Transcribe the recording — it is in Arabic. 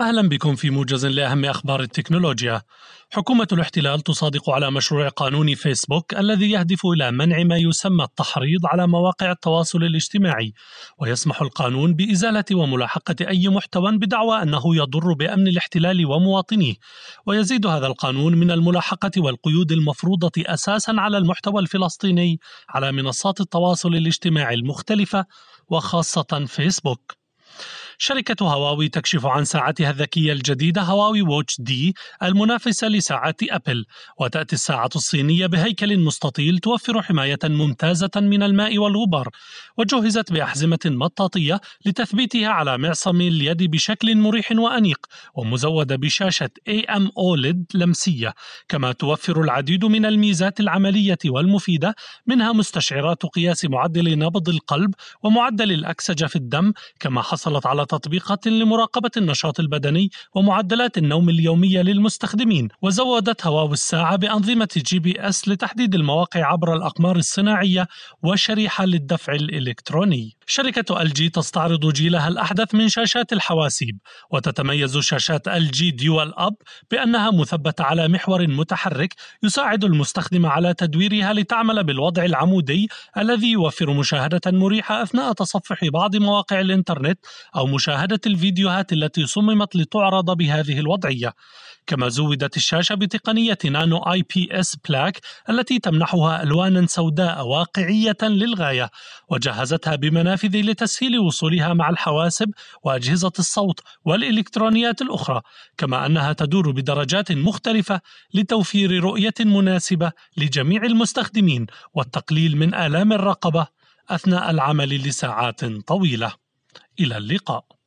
أهلا بكم في موجز لأهم أخبار التكنولوجيا. حكومة الاحتلال تصادق على مشروع قانون فيسبوك الذي يهدف إلى منع ما يسمى التحريض على مواقع التواصل الاجتماعي، ويسمح القانون بإزالة وملاحقة أي محتوى بدعوى أنه يضر بأمن الاحتلال ومواطنيه، ويزيد هذا القانون من الملاحقة والقيود المفروضة أساسا على المحتوى الفلسطيني على منصات التواصل الاجتماعي المختلفة وخاصة فيسبوك. شركة هواوي تكشف عن ساعتها الذكية الجديدة هواوي ووتش دي المنافسة لساعات أبل وتأتي الساعة الصينية بهيكل مستطيل توفر حماية ممتازة من الماء والغبار وجهزت بأحزمة مطاطية لتثبيتها على معصم اليد بشكل مريح وأنيق ومزودة بشاشة AM OLED لمسية كما توفر العديد من الميزات العملية والمفيدة منها مستشعرات قياس معدل نبض القلب ومعدل الأكسجة في الدم كما حصلت على تطبيقات لمراقبة النشاط البدني ومعدلات النوم اليومية للمستخدمين وزودت هواوي الساعة بأنظمة GPS لتحديد المواقع عبر الأقمار الصناعية وشريحة للدفع الإلكتروني. شركة LG تستعرض جيلها الأحدث من شاشات الحواسيب وتتميز شاشات LG DualUp بأنها مثبتة على محور متحرك يساعد المستخدم على تدويرها لتعمل بالوضع العمودي الذي يوفر مشاهدة مريحة أثناء تصفح بعض مواقع الإنترنت أو مشاهدة الفيديوهات التي صممت لتعرض بهذه الوضعية. كما زودت الشاشة بتقنية Nano IPS Black التي تمنحها ألوانا سوداء واقعية للغاية وجهزتها بمنافذ لتسهيل وصولها مع الحواسب وأجهزة الصوت والإلكترونيات الأخرى كما أنها تدور بدرجات مختلفة لتوفير رؤية مناسبة لجميع المستخدمين والتقليل من آلام الرقبة أثناء العمل لساعات طويلة. إلى اللقاء.